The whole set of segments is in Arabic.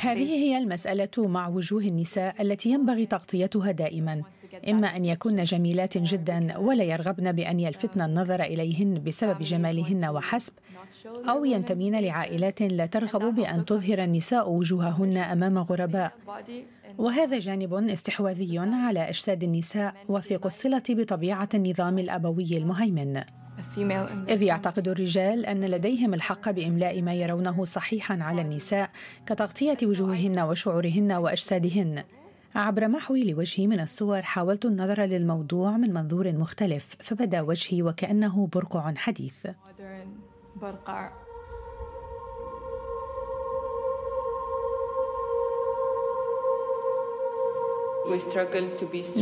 هذه هي المسألة مع وجوه النساء التي ينبغي تغطيتها دائما. إما أن يكن جميلات جدا ولا يرغبن بأن يلفتن النظر إليهن بسبب جمالهن وحسب أو ينتمين لعائلات لا ترغب بأن تظهر النساء وجوههن أمام غرباء. وهذا جانب استحواذي على أجساد النساء وثيق الصلة بطبيعة النظام الأبوي المهيمن. إذ يعتقد الرجال أن لديهم الحق بإملاء ما يرونه صحيحا على النساء كتغطية وجوههن وشعورهن وأجسادهن. عبر محوي لوجهي من الصور حاولت النظر للموضوع من منظور مختلف فبدا وجهي وكأنه برقع حديث.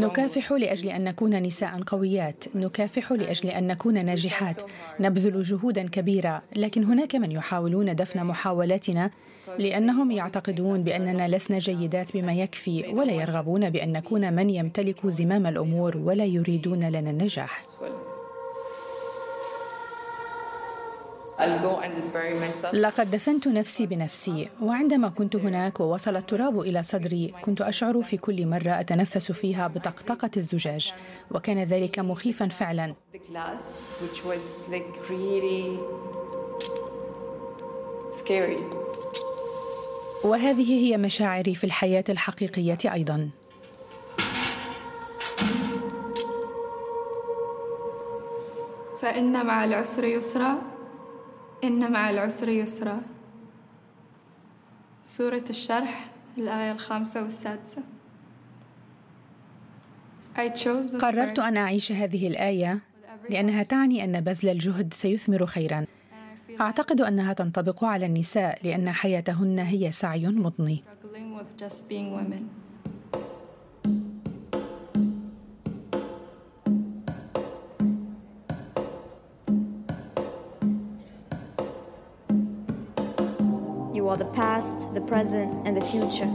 نكافح لأجل أن نكون نساء قويات. نكافح لأجل أن نكون ناجحات. نبذل جهودا كبيره لكن هناك من يحاولون دفن محاولاتنا لأنهم يعتقدون بأننا لسنا جيدات بما يكفي ولا يرغبون بأن نكون من يمتلك زمام الأمور ولا يريدون لنا النجاح. لقد دفنت نفسي بنفسي وعندما كنت هناك ووصل التراب إلى صدري كنت أشعر في كل مرة أتنفس فيها بطقطقة الزجاج وكان ذلك مخيفا فعلا. وهذه هي مشاعري في الحياة الحقيقية أيضا. فإن مع العسر يسرا. إن مع العسر يسرا. سورة الشرح الآية الخامسة والسادسة. قررت أن أعيش هذه الآية لأنها تعني أن بذل الجهد سيثمر خيرا. أعتقد أنها تنطبق على النساء لأن حياتهن هي سعي مضني. Are the past, the present, and the future.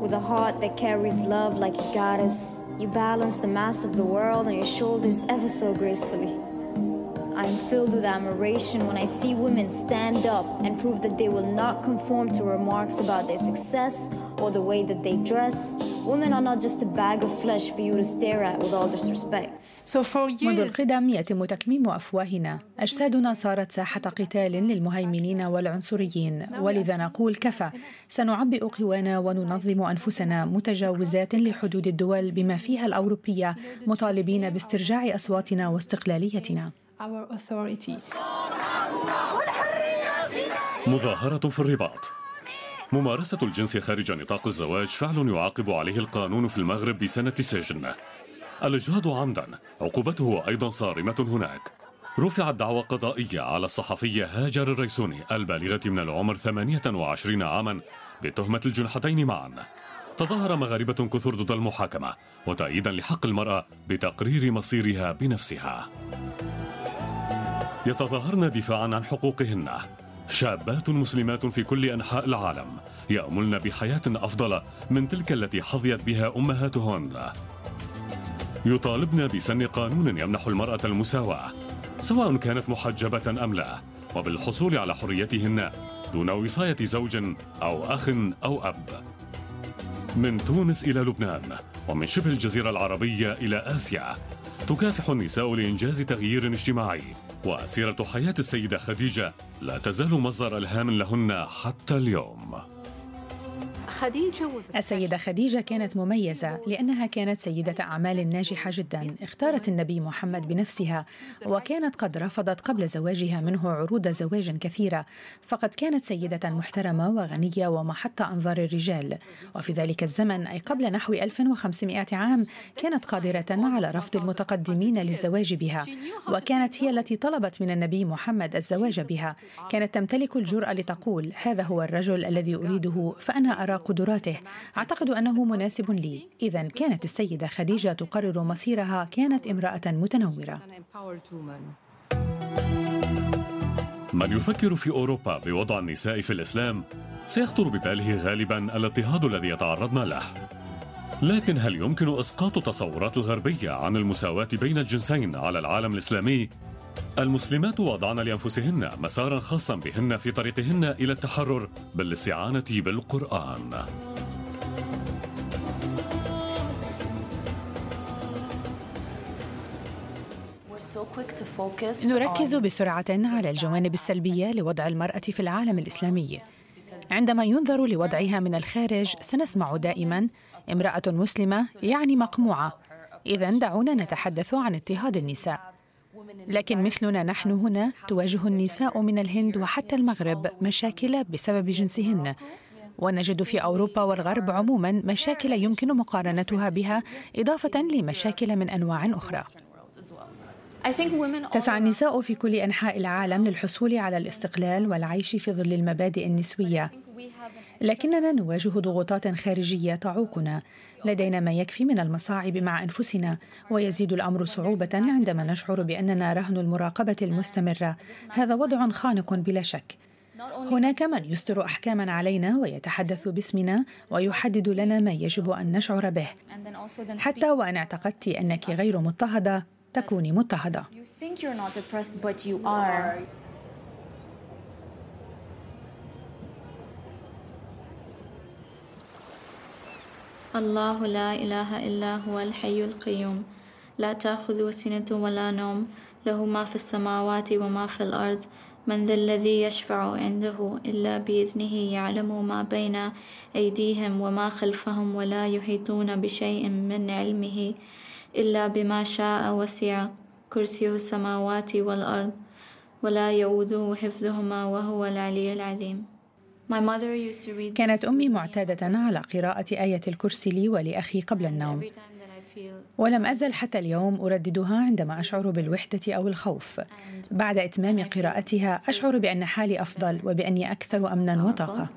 With a heart that carries love like a goddess, you balance the mass of the world on your shoulders ever so gracefully. I am filled with admiration when I see women stand up and prove that they will not conform to remarks about their success or the way that they dress. Women are not just a bag of flesh for you to stare at with all disrespect. منذ القدم يتم تكميم أفواهنا. أجسادنا صارت ساحة قتال للمهيمنين والعنصريين. ولذا نقول كفى. سنعبئ قوانا وننظم أنفسنا متجاوزات لحدود الدول بما فيها الأوروبية مطالبين باسترجاع أصواتنا واستقلاليتنا. مظاهرة في الرباط. ممارسة الجنس خارج نطاق الزواج فعل يعاقب عليه القانون في المغرب بسنة سجن. الإجهاض عمدا عقوبته أيضا صارمة هناك. رفعت دعوى قضائية على الصحفية هاجر الريسوني البالغة من العمر 28 عاما بتهمة الجنحتين معا. تظاهر مغاربة كثر ضد المحاكمة وتأييدا لحق المرأة بتقرير مصيرها بنفسها. يتظاهرن دفاعا عن حقوقهن. شابات مسلمات في كل أنحاء العالم يأملن بحياة أفضل من تلك التي حظيت بها أمهاتهن. يطالبن بسن قانون يمنح المرأة المساواة سواء كانت محجبة أم لا وبالحصول على حريتهن دون وصاية زوج أو أخ أو أب. من تونس إلى لبنان ومن شبه الجزيرة العربية إلى آسيا تكافح النساء لإنجاز تغيير اجتماعي وسيرة حياة السيدة خديجة لا تزال مصدر إلهام لهن حتى اليوم. خديجة السيدة خديجة كانت مميزة لأنها كانت سيدة أعمال ناجحة جدا اختارت النبي محمد بنفسها وكانت قد رفضت قبل زواجها منه عروض زواج كثيرة فقد كانت سيدة محترمة وغنية ومحط أنظار الرجال. وفي ذلك الزمن أي قبل نحو 1500 عام كانت قادرة على رفض المتقدمين للزواج بها وكانت هي التي طلبت من النبي محمد الزواج بها. كانت تمتلك الجرأة لتقول هذا هو الرجل الذي أريده فأنا أرى قدراته. أعتقد أنه مناسب لي. اذا كانت السيدة خديجة تقرر مصيرها. كانت امرأة متنورة. من يفكر في أوروبا بوضع النساء في الإسلام سيخطر بباله غالبا الاضطهاد الذي يتعرضن له. لكن هل يمكن إسقاط تصورات الغربية عن المساواة بين الجنسين على العالم الإسلامي؟ المسلمات وضعن لأنفسهن مسارا خاصا بهن في طريقهن إلى التحرر بالاستعانة بالقرآن. نركز بسرعة على الجوانب السلبية لوضع المرأة في العالم الإسلامي. عندما ينظر لوضعها من الخارج سنسمع دائما امرأة مسلمة يعني مقموعة. اذا دعونا نتحدث عن اضطهاد النساء. لكن مثلنا نحن هنا تواجه النساء من الهند وحتى المغرب مشاكل بسبب جنسهن ونجد في أوروبا والغرب عموما مشاكل يمكن مقارنتها بها إضافة لمشاكل من أنواع أخرى. تسعى النساء في كل أنحاء العالم للحصول على الاستقلال والعيش في ظل المبادئ النسوية. لكننا نواجه ضغوطات خارجية تعوقنا لدينا ما يكفي من المصاعب مع أنفسنا ويزيد الأمر صعوبة عندما نشعر بأننا رهن المراقبة المستمرة. هذا وضع خانق بلا شك. هناك من يصدر أحكاما علينا ويتحدث باسمنا ويحدد لنا ما يجب أن نشعر به. حتى وأن اعتقدت أنك غير مضطهدة تكوني مضطهدة. الله لا إله إلا هو الحي القيوم. لا تأخذ سنة ولا نوم. له ما في السماوات وما في الأرض. من ذا الذي يشفع عنده إلا بإذنه يعلم ما بين أيديهم وما خلفهم ولا يحيطون بشيء من علمه إلا بما شاء وسع كرسيه السماوات والأرض. ولا يؤوده حفظهما وهو العلي العظيم. كانت أمي معتادة على قراءة آية الكرسي لي ولأخي قبل النوم. ولم أزل حتى اليوم أرددها عندما أشعر بالوحدة أو الخوف. بعد إتمام قراءتها أشعر بأن حالي أفضل وبأني أكثر أمنا وطاقة.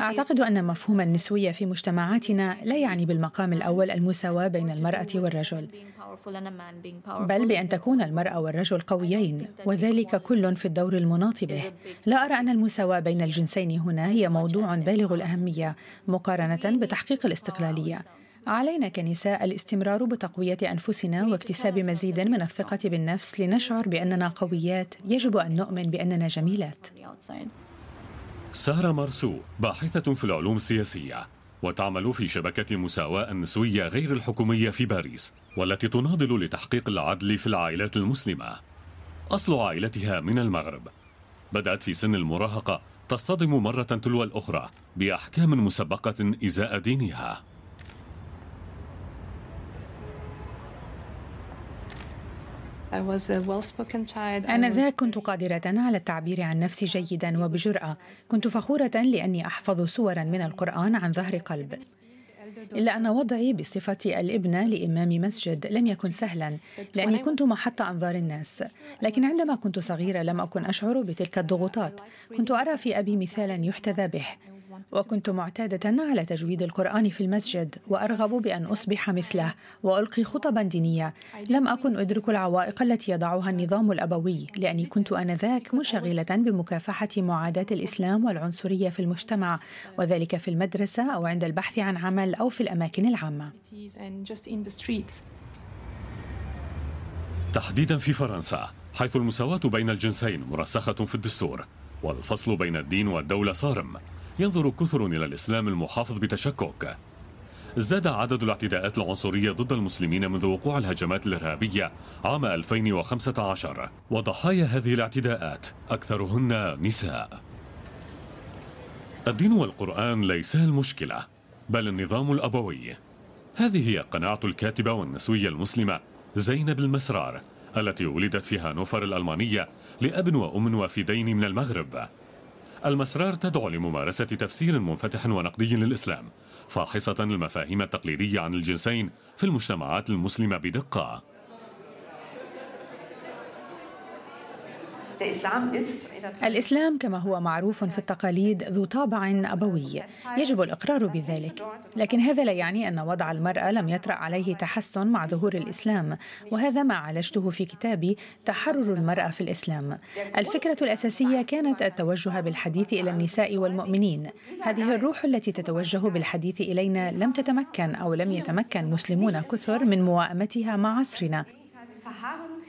أعتقد أن مفهوم النسوية في مجتمعاتنا لا يعني بالمقام الأول المساواة بين المرأة والرجل بل بأن تكون المرأة والرجل قويين وذلك كل في الدور المناط به لا أرى أن المساواة بين الجنسين هنا هي موضوع بالغ الأهمية مقارنة بتحقيق الاستقلالية. علينا كنساء الاستمرار بتقوية أنفسنا واكتساب مزيد من الثقة بالنفس لنشعر بأننا قويات يجب أن نؤمن بأننا جميلات. سارة مارسو باحثة في العلوم السياسية وتعمل في شبكة مساواة النسوية غير الحكومية في باريس والتي تناضل لتحقيق العدل في العائلات المسلمة. أصل عائلتها من المغرب. بدأت في سن المراهقة تصطدم مرة تلو الأخرى بأحكام مسبقة إزاء دينها. آنذاك كنت قادرة على التعبير عن نفسي جيدا وبجرأة. كنت فخورة لأني أحفظ سورا من القرآن عن ظهر قلب. إلا أن وضعي بصفة الابنة لإمام مسجد لم يكن سهلا لأني كنت محط أنظار الناس. لكن عندما كنت صغيرة لم أكن أشعر بتلك الضغوطات. كنت أرى في أبي مثالا يحتذى به. وكنت معتادة على تجويد القرآن في المسجد وأرغب بأن أصبح مثله وألقي خطبا دينية. لم أكن أدرك العوائق التي يضعها النظام الأبوي لأني كنت آنذاك مشغلة بمكافحة معاداة الإسلام والعنصرية في المجتمع وذلك في المدرسة أو عند البحث عن عمل أو في الأماكن العامة. تحديدا في فرنسا حيث المساواة بين الجنسين مرسخة في الدستور والفصل بين الدين والدولة صارم. ينظر كثر إلى الإسلام المحافظ بتشكك. ازداد عدد الاعتداءات العنصرية ضد المسلمين منذ وقوع الهجمات الإرهابية عام 2015 وضحايا هذه الاعتداءات أكثرهن نساء. الدين والقرآن ليسا المشكلة بل النظام الأبوي. هذه هي قناعة الكاتبة والنسوية المسلمة زينب المسرار التي ولدت في هانوفر الألمانية لأب وأم وافدين من المغرب. المسرار تدعو لممارسة تفسير منفتح ونقدي للإسلام فاحصة المفاهيم التقليدية عن الجنسين في المجتمعات المسلمة بدقة. الإسلام كما هو معروف في التقاليد ذو طابع أبوي. يجب الإقرار بذلك. لكن هذا لا يعني أن وضع المرأة لم يطرأ عليه تحسن مع ظهور الإسلام. وهذا ما عالجته في كتابي تحرر المرأة في الإسلام. الفكرة الأساسية كانت التوجه بالحديث إلى النساء والمؤمنين. هذه الروح التي تتوجه بالحديث إلينا لم تتمكن أو لم يتمكن مسلمون كثر من موائمتها مع عصرنا.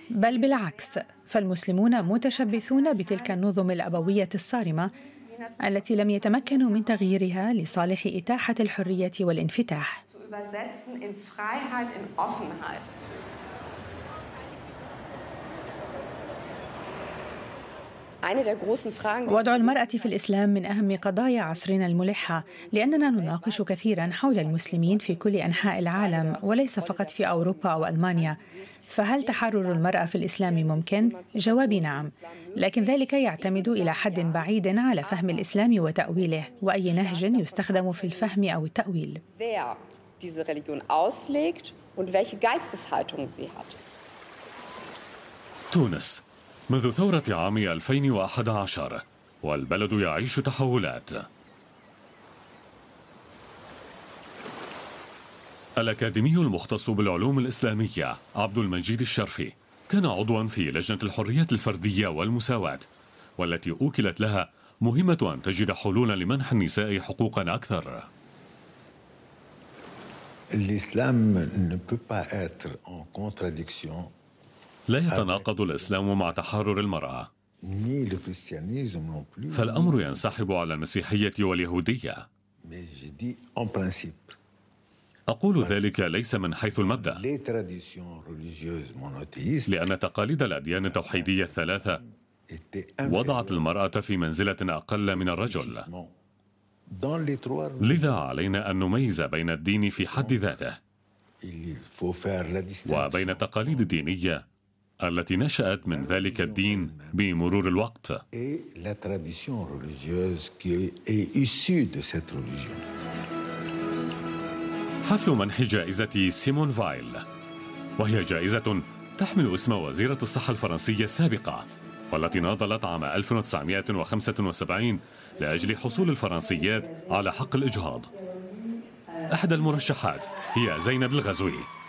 بل بالعكس فالمسلمون متشبثون بتلك النظم الأبوية الصارمة التي لم يتمكنوا من تغييرها لصالح إتاحة الحرية والانفتاح. وضع المرأة في الإسلام من أهم قضايا عصرنا الملحة لأننا نناقش كثيرا حول المسلمين في كل أنحاء العالم وليس فقط في أوروبا أو ألمانيا فهل تحرر المرأة في الإسلام ممكن؟ جوابي نعم. لكن ذلك يعتمد إلى حد بعيد على فهم الإسلام وتأويله وأي نهج يستخدم في الفهم أو التأويل. تونس. منذ ثورة عام 2011 والبلد يعيش تحولات. الأكاديمي المختص بالعلوم الإسلامية عبد المجيد الشرفي. كان عضوا في لجنة الحريات الفردية والمساواة والتي أوكلت لها مهمة أن تجد حلولا لمنح النساء حقوقا أكثر. الإسلام لا يتناقض الإسلام مع تحرر المرأة. فالأمر ينسحب على المسيحية واليهودية. أقول ذلك ليس من حيث المبدأ. لأن تقاليد الأديان التوحيدية الثلاثة وضعت المرأة في منزلة أقل من الرجل. لذا علينا أن نميز بين الدين في حد ذاته. وبين التقاليد الدينية التي نشأت من ذلك الدين بمرور الوقت. حفل منح جائزة سيمون فايل. وهي جائزة تحمل اسم وزيرة الصحة الفرنسية السابقة والتي ناضلت عام 1975 لأجل حصول الفرنسيات على حق الإجهاض. أحد المرشحات هي زينب الغزوي.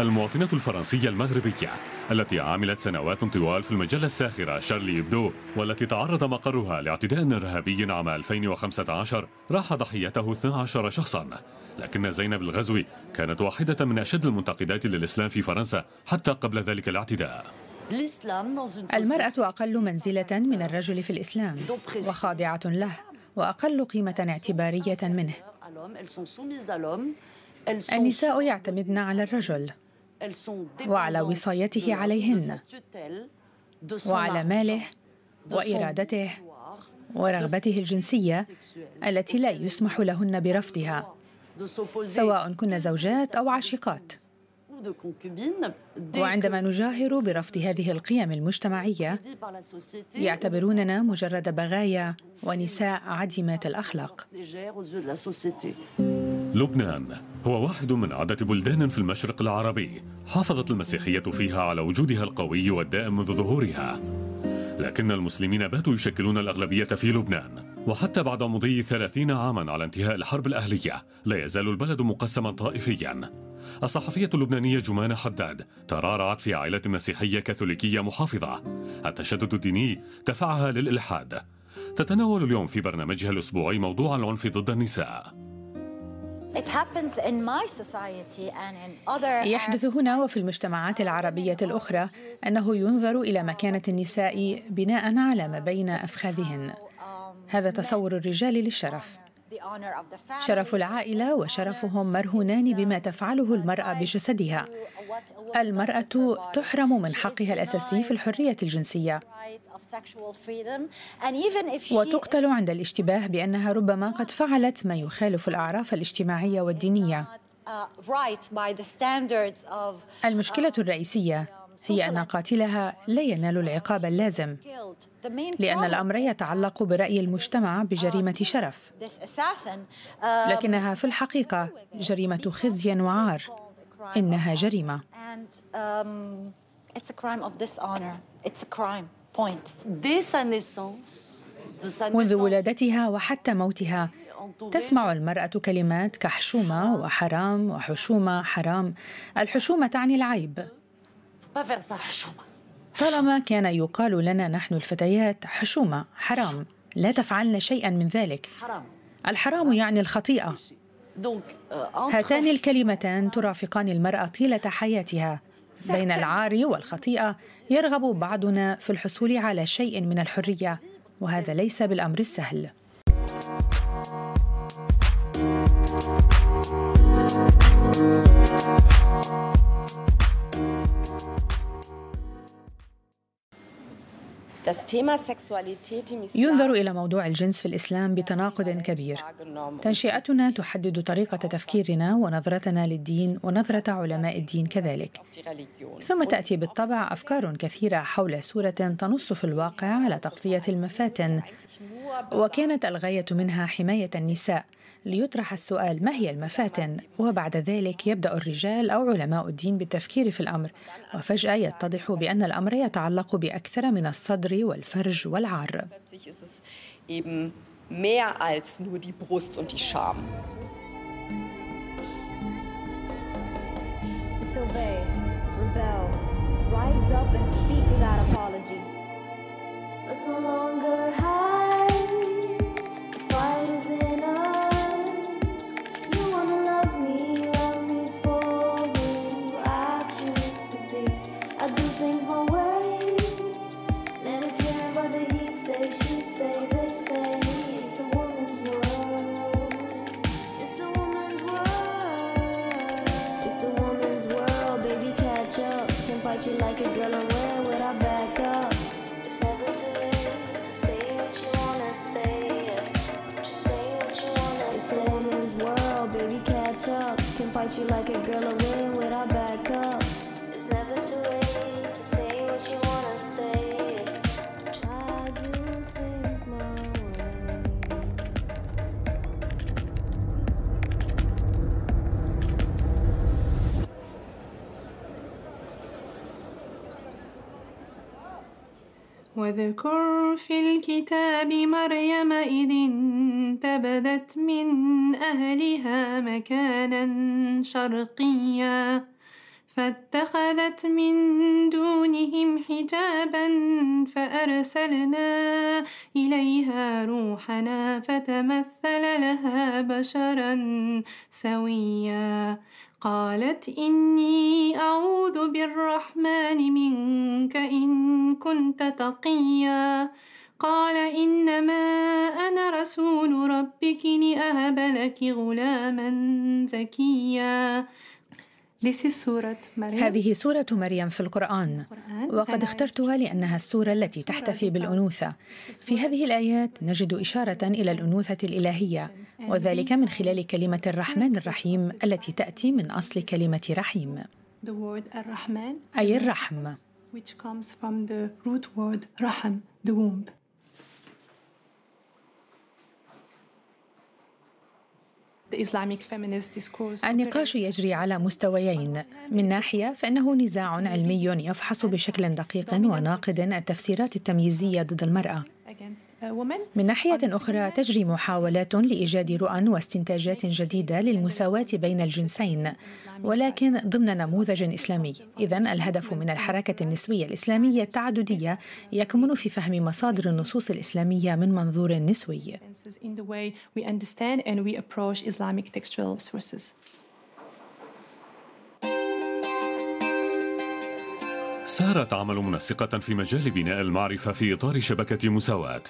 المواطنة الفرنسية المغربية التي عملت سنوات طوال في المجلة الساخرة شارلي إبدو والتي تعرض مقرها لاعتداء إرهابي عام 2015 راح ضحيته 12 شخصا. لكن زينب الغزوي كانت واحدة من أشد المنتقدات للإسلام في فرنسا حتى قبل ذلك الاعتداء. المرأة أقل منزلة من الرجل في الإسلام وخاضعة له وأقل قيمة اعتبارية منه. النساء يعتمدن على الرجل. وعلى وصايته عليهن. وعلى ماله وإرادته ورغبته الجنسية التي لا يسمح لهن برفضها سواء كن زوجات أو عاشقات. وعندما نجاهر برفض هذه القيم المجتمعية يعتبروننا مجرد بغايا ونساء عديمات الأخلاق. لبنان هو واحد من عدة بلدان في المشرق العربي حافظت المسيحية فيها على وجودها القوي والدائم منذ ظهورها. لكن المسلمين باتوا يشكلون الأغلبية في لبنان وحتى بعد مضي ثلاثين عاما على انتهاء الحرب الأهلية لا يزال البلد مقسما طائفيا. الصحفية اللبنانية جمانة حداد ترعرعت في عائلة مسيحية كاثوليكية محافظة. التشدد الديني دفعها للإلحاد. تتناول اليوم في برنامجها الأسبوعي موضوع العنف ضد النساء. يحدث هنا وفي المجتمعات العربية الأخرى أنه ينظر إلى مكانة النساء بناء على ما بين أفخاذهن. هذا تصور الرجال للشرف. شرف العائلة وشرفهم مرهونان بما تفعله المرأة بجسدها. المرأة تحرم من حقها الأساسي في الحرية الجنسية. وتقتل عند الاشتباه بأنها ربما قد فعلت ما يخالف الأعراف الاجتماعية والدينية. المشكلة الرئيسية هي أن قاتلها لا ينال العقاب اللازم لأن الأمر يتعلق برأي المجتمع بجريمة شرف. لكنها في الحقيقة جريمة خزي وعار إنها جريمة. منذ ولادتها وحتى موتها تسمع المرأة كلمات كحشومة وحرام وحشومة حرام الحشومة تعني العيب. طالما كان يقال لنا نحن الفتيات حشومة حرام. لا تفعلن شيئا من ذلك. الحرام يعني الخطيئة. هاتان الكلمتان ترافقان المرأة طيلة حياتها. بين العار والخطيئة يرغب بعضنا في الحصول على شيء من الحرية وهذا ليس بالأمر السهل. ينظر إلى موضوع الجنس في الإسلام بتناقض كبير. تنشئتنا تحدد طريقة تفكيرنا ونظرتنا للدين ونظرة علماء الدين كذلك. ثم تأتي بالطبع أفكار كثيرة حول سورة تنص في الواقع على تغطية المفاتن. وكانت الغاية منها حماية النساء ليطرح السؤال ما هي المفاتن وبعد ذلك يبدأ الرجال أو علماء الدين بالتفكير في الأمر وفجأة يتضح بأن الأمر يتعلق بأكثر من الصدر والفرج والعار mehr als nur die Brust und die Scham. Disobey, rebel, rise up and speak without apology. Let's no longer hide. You like a girl where would I back up? It's never too late to say what you wanna say. واذكر في الكتاب مريم إذ انتبذت من أهلها مكانا شرقيا فاتخذت من دونهم حجابا فأرسلنا إليها روحنا فتمثل لها بشرا سويا. قالت إني أعوذ بالرحمن منك إن كنت تقيا. قال إنما أنا رسول ربك لأهب لك غلاما زكيا. هذه سورة مريم في القرآن. وقد اخترتها لأنها السورة التي تحتفي بالأنوثة. في هذه الآيات نجد إشارة إلى الأنوثة الإلهية وذلك من خلال كلمة الرحمن الرحيم التي تأتي من أصل كلمة رحيم. أي الرحم. Which comes from the root word raham, the womb. النقاش يجري على مستويين. من ناحية فإنه نزاع علمي يفحص بشكل دقيق وناقد التفسيرات التمييزية ضد المرأة. من ناحية أخرى تجري محاولات لإيجاد رؤى واستنتاجات جديدة للمساواة بين الجنسين ولكن ضمن نموذج إسلامي. إذا الهدف من الحركة النسوية الإسلامية التعددية يكمن في فهم مصادر النصوص الإسلامية من منظور نسوي. سارة تعمل منسقة في مجال بناء المعرفة في إطار شبكة مساواة.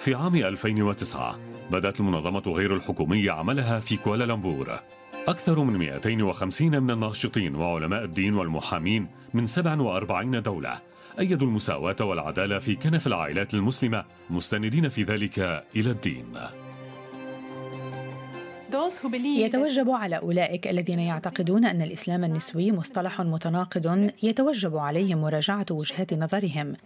في عام 2009 بدأت المنظمة غير الحكومية عملها في كوالالمبور. أكثر من 250 من الناشطين وعلماء الدين والمحامين من 47 دولة أيدوا المساواة والعدالة في كنف العائلات المسلمة مستندين في ذلك إلى الدين. يتوجب على أولئك الذين يعتقدون أن الإسلام النسوي مصطلح متناقض يتوجب عليهم مراجعة وجهات نظرهم.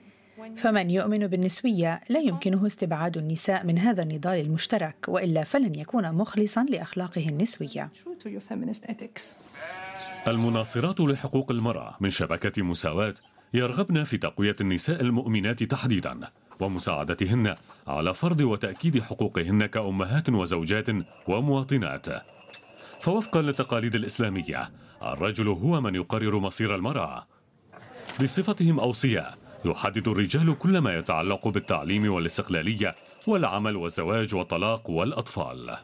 فمن يؤمن بالنسوية لا يمكنه استبعاد النساء من هذا النضال المشترك وإلا فلن يكون مخلصا لأخلاقه النسوية. المناصرات لحقوق المرأة من شبكة مساواة يرغبن في تقوية النساء المؤمنات تحديدا. ومساعدتهن على فرض وتأكيد حقوقهن كأمهات وزوجات ومواطنات. فوفقا للتقاليد الإسلامية الرجل هو من يقرر مصير المرأة. بصفتهم أوصياء يحدد الرجال كل ما يتعلق بالتعليم والاستقلالية والعمل والزواج والطلاق والأطفال.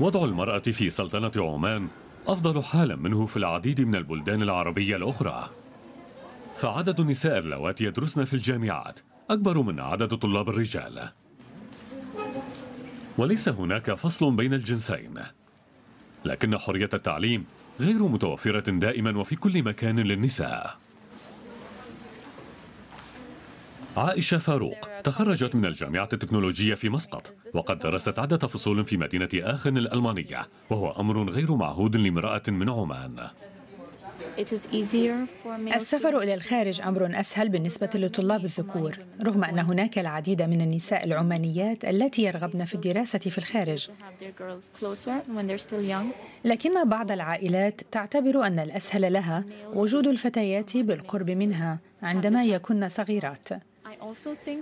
وضع المرأة في سلطنة عمان أفضل حالا منه في العديد من البلدان العربية الأخرى. فعدد النساء اللواتي يدرسن في الجامعات أكبر من عدد طلاب الرجال. وليس هناك فصل بين الجنسين. لكن حرية التعليم غير متوفرة دائما وفي كل مكان للنساء. عائشة فاروق تخرجت من الجامعة التكنولوجية في مسقط وقد درست عدة فصول في مدينة آخن الألمانية وهو أمر غير معهود لامرأة من عمان. السفر إلى الخارج أمر أسهل بالنسبة لطلاب الذكور رغم أن هناك العديد من النساء العمانيات التي يرغبن في الدراسة في الخارج. لكن بعض العائلات تعتبر أن الأسهل لها وجود الفتيات بالقرب منها عندما يكن صغيرات.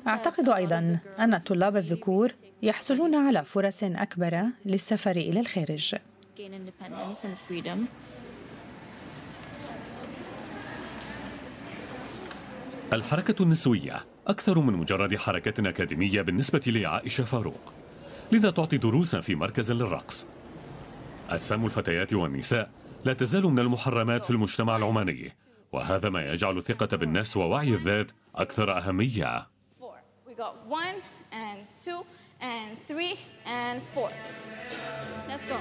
أعتقد أيضا أن الطلاب الذكور يحصلون على فرص أكبر للسفر إلى الخارج. الحركة النسوية أكثر من مجرد حركة أكاديمية بالنسبة لعائشة فاروق لذا تعطي دروسا في مركز للرقص. أجسام الفتيات والنساء لا تزال من المحرمات في المجتمع العماني. وهذا ما يجعل الثقة بالنفس ووعي الذات أكثر أهمية. Let's go.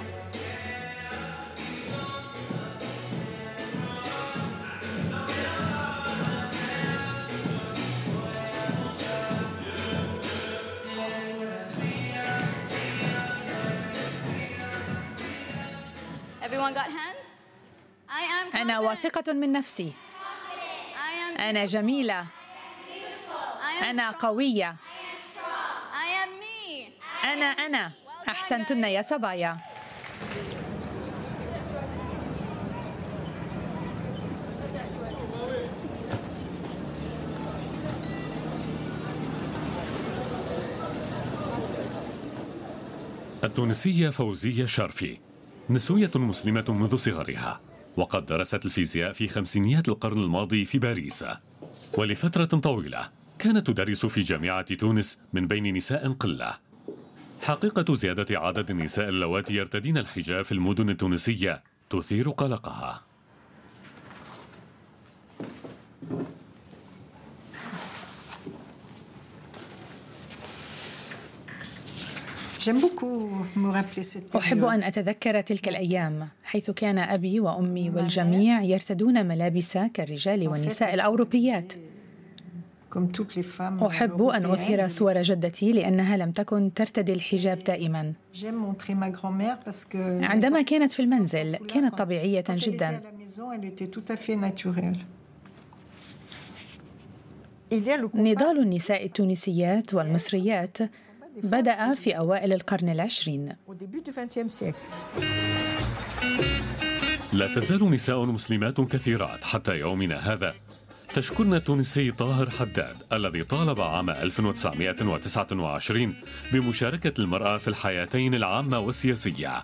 أنا واثقة من نفسي. أنا جميلة. أنا قوية. أنا أنا. أحسنتن يا صبايا. التونسية فوزية شرفي. نسوية مسلمة منذ صغرها. وقد درست الفيزياء في خمسينيات القرن الماضي في باريس. ولفترة طويلة كانت تدرس في جامعة تونس من بين نساء قلة. حقيقة زيادة عدد النساء اللواتي يرتدين الحجاب في المدن التونسية تثير قلقها. أحب أن أتذكر تلك الأيام. حيث كان أبي وأمي والجميع يرتدون ملابس كالرجال والنساء الأوروبيات. أحب أن أظهر صور جدتي لأنها لم تكن ترتدي الحجاب دائما. عندما كانت في المنزل كانت طبيعية جدا. نضال النساء التونسيات والمصريات بدأ في أوائل القرن العشرين لا تزال نساء مسلمات كثيرات حتى يومنا هذا تشكرن التونسي طاهر حداد الذي طالب عام 1929 بمشاركة المرأة في الحياتين العامة والسياسية.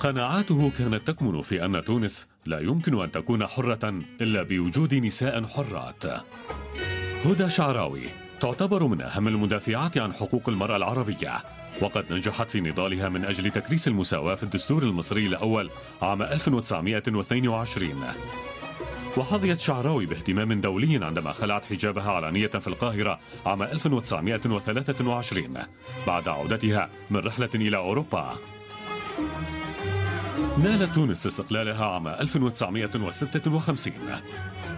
قناعاته كانت تكمن في أن تونس لا يمكن أن تكون حرة إلا بوجود نساء حرات. هدى شعراوي تعتبر من أهم المدافعات عن حقوق المرأة العربية وقد نجحت في نضالها من أجل تكريس المساواة في الدستور المصري الأول عام 1922 وحظيت شعراوي باهتمام دولي عندما خلعت حجابها علانية في القاهرة عام 1923 بعد عودتها من رحلة إلى أوروبا. نالت تونس استقلالها عام 1956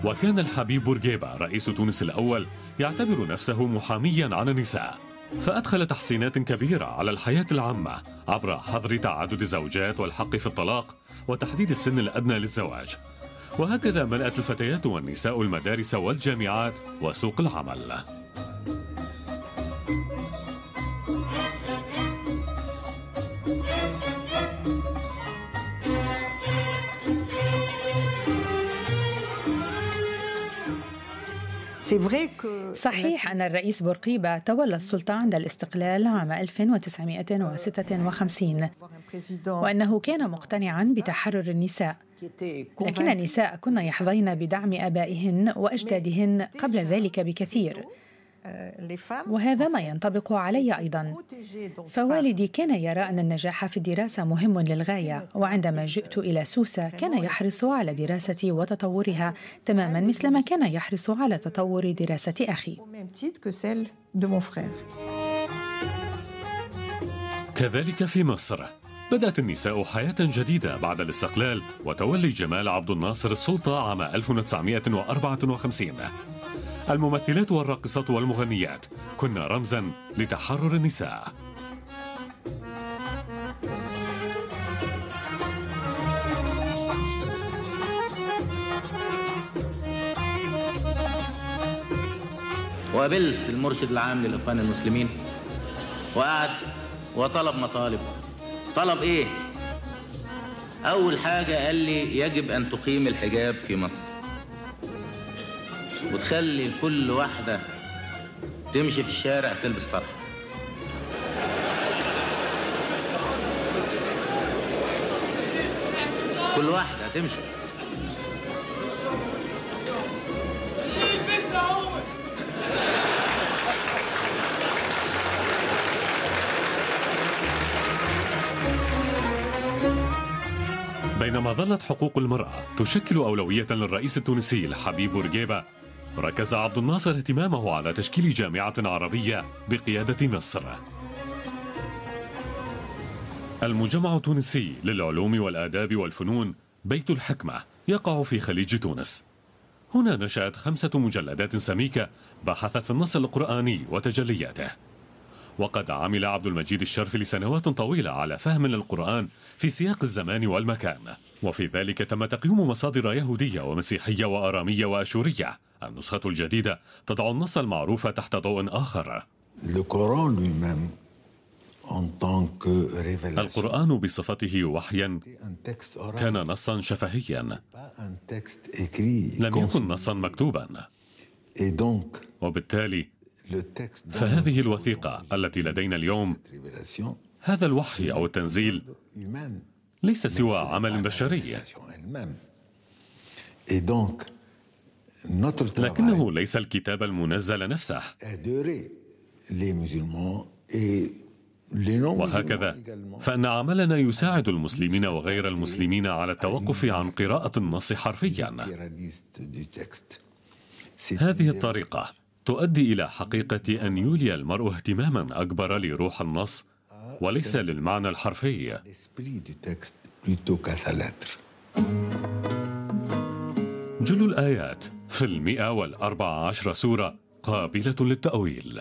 وكان الحبيب بورقيبة رئيس تونس الأول يعتبر نفسه محاميا عن النساء. فأدخل تحسينات كبيرة على الحياة العامة عبر حظر تعدد الزوجات والحق في الطلاق وتحديد السن الأدنى للزواج. وهكذا ملأت الفتيات والنساء المدارس والجامعات وسوق العمل. صحيح أن الرئيس بورقيبة تولى السلطة عند الاستقلال عام 1956 وأنه كان مقتنعا بتحرر النساء. لكن النساء كن يحظين بدعم آبائهن وأجدادهن قبل ذلك بكثير. وهذا ما ينطبق علي أيضا. فوالدي كان يرى أن النجاح في الدراسة مهم للغاية وعندما جئت إلى سوسة كان يحرص على دراستي وتطورها تماما مثلما كان يحرص على تطور دراسه أخي. كذلك في مصر. بدأت النساء حياة جديدة بعد الاستقلال وتولي جمال عبد الناصر السلطة عام 1954 الممثلات والراقصات والمغنيات. كن رمزا لتحرر النساء. وقابلت المرشد العام للإخوان المسلمين. وقعد وطلب مطالب. طلب إيه؟ أول حاجة قال لي يجب أن تقيم الحجاب في مصر. وتخلي كل واحدة تمشي في الشارع تلبس طرح. كل واحدة تمشي. بينما ظلت حقوق المرأة تشكل أولوية للرئيس التونسي الحبيب بورقيبة ركز عبد الناصر اهتمامه على تشكيل جامعة عربية بقيادة مصر المجمع التونسي للعلوم والآداب والفنون بيت الحكمة يقع في خليج تونس. هنا نشأت خمسة مجلدات سميكة بحثت في النص القرآني وتجلياته. وقد عمل عبد المجيد الشرف لسنوات طويلة على فهم للقرآن في سياق الزمان والمكان. وفي ذلك تم تقييم مصادر يهودية ومسيحية وآرامية وأشورية. النسخة الجديدة تضع النص المعروف تحت ضوء آخر. القرآن بصفته وحيا كان نصا شفهيا. لم يكن نصا مكتوبا. وبالتالي فهذه الوثيقة التي لدينا اليوم هذا الوحي أو التنزيل ليس سوى عمل بشري. لكنه ليس الكتاب المنزل نفسه. وهكذا فإن عملنا يساعد المسلمين وغير المسلمين على التوقف عن قراءة النص حرفيا. هذه الطريقة تؤدي إلى حقيقة أن يولي المرء اهتماما أكبر لروح النص وليس للمعنى الحرفي. جل الآيات. في المئة والأربع عشر سورة قابلة للتأويل.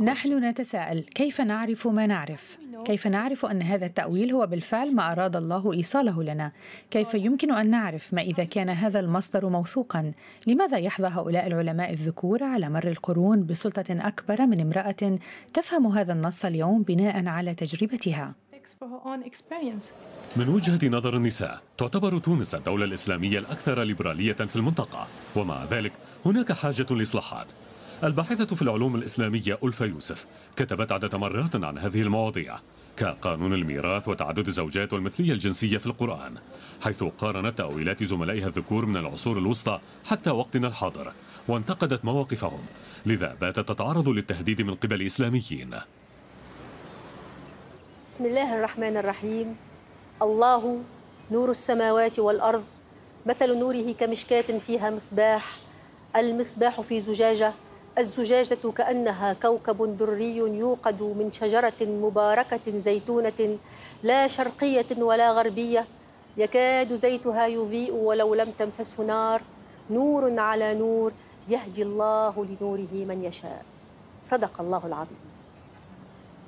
نحن نتساءل كيف نعرف ما نعرف؟ كيف نعرف أن هذا التأويل هو بالفعل ما أراد الله إيصاله لنا؟ كيف يمكن أن نعرف ما إذا كان هذا المصدر موثوقا؟ لماذا يحظى هؤلاء العلماء الذكور على مر القرون بسلطة أكبر من امرأة تفهم هذا النص اليوم بناء على تجربتها؟ من وجهة نظر النساء تعتبر تونس الدولة الإسلامية الأكثر ليبرالية في المنطقة. ومع ذلك هناك حاجة لإصلاحات. الباحثة في العلوم الإسلامية ألفا يوسف كتبت عدة مرات عن هذه المواضيع كقانون الميراث وتعدد الزوجات والمثلية الجنسية في القرآن حيث قارنت تأويلات زملائها الذكور من العصور الوسطى حتى وقتنا الحاضر وانتقدت مواقفهم لذا باتت تتعرض للتهديد من قبل إسلاميين. بسم الله الرحمن الرحيم. الله نور السماوات والأرض مثل نوره كمشكاة فيها مصباح. المصباح في زجاجة الزجاجة كأنها كوكب دري يوقد من شجرة مباركة زيتونة لا شرقية ولا غربية. يكاد زيتها يضيء ولو لم تمسسه نار. نور على نور يهدي الله لنوره من يشاء. صدق الله العظيم.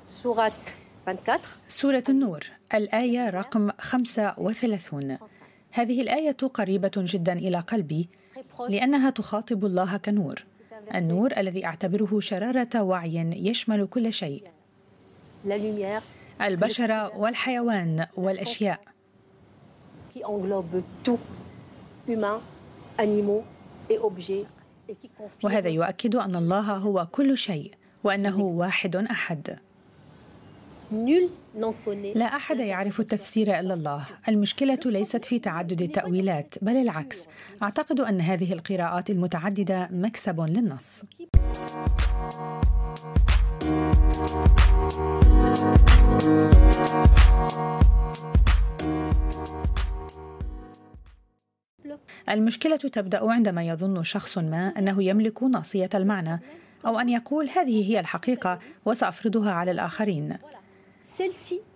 سورة 24 سورة النور الآية رقم 35 هذه الآية قريبة جدا إلى قلبي لأنها تخاطب الله كنور النور الذي أعتبره شرارة وعي يشمل كل شيء. البشر والحيوان والأشياء. وهذا يؤكد أن الله هو كل شيء وأنه واحد أحد. لا أحد يعرف التفسير إلا الله. المشكلة ليست في تعدد التأويلات بل العكس. أعتقد أن هذه القراءات المتعددة مكسب للنص. المشكلة تبدأ عندما يظن شخص ما أنه يملك ناصية المعنى أو أن يقول هذه هي الحقيقة وسأفرضها على الآخرين.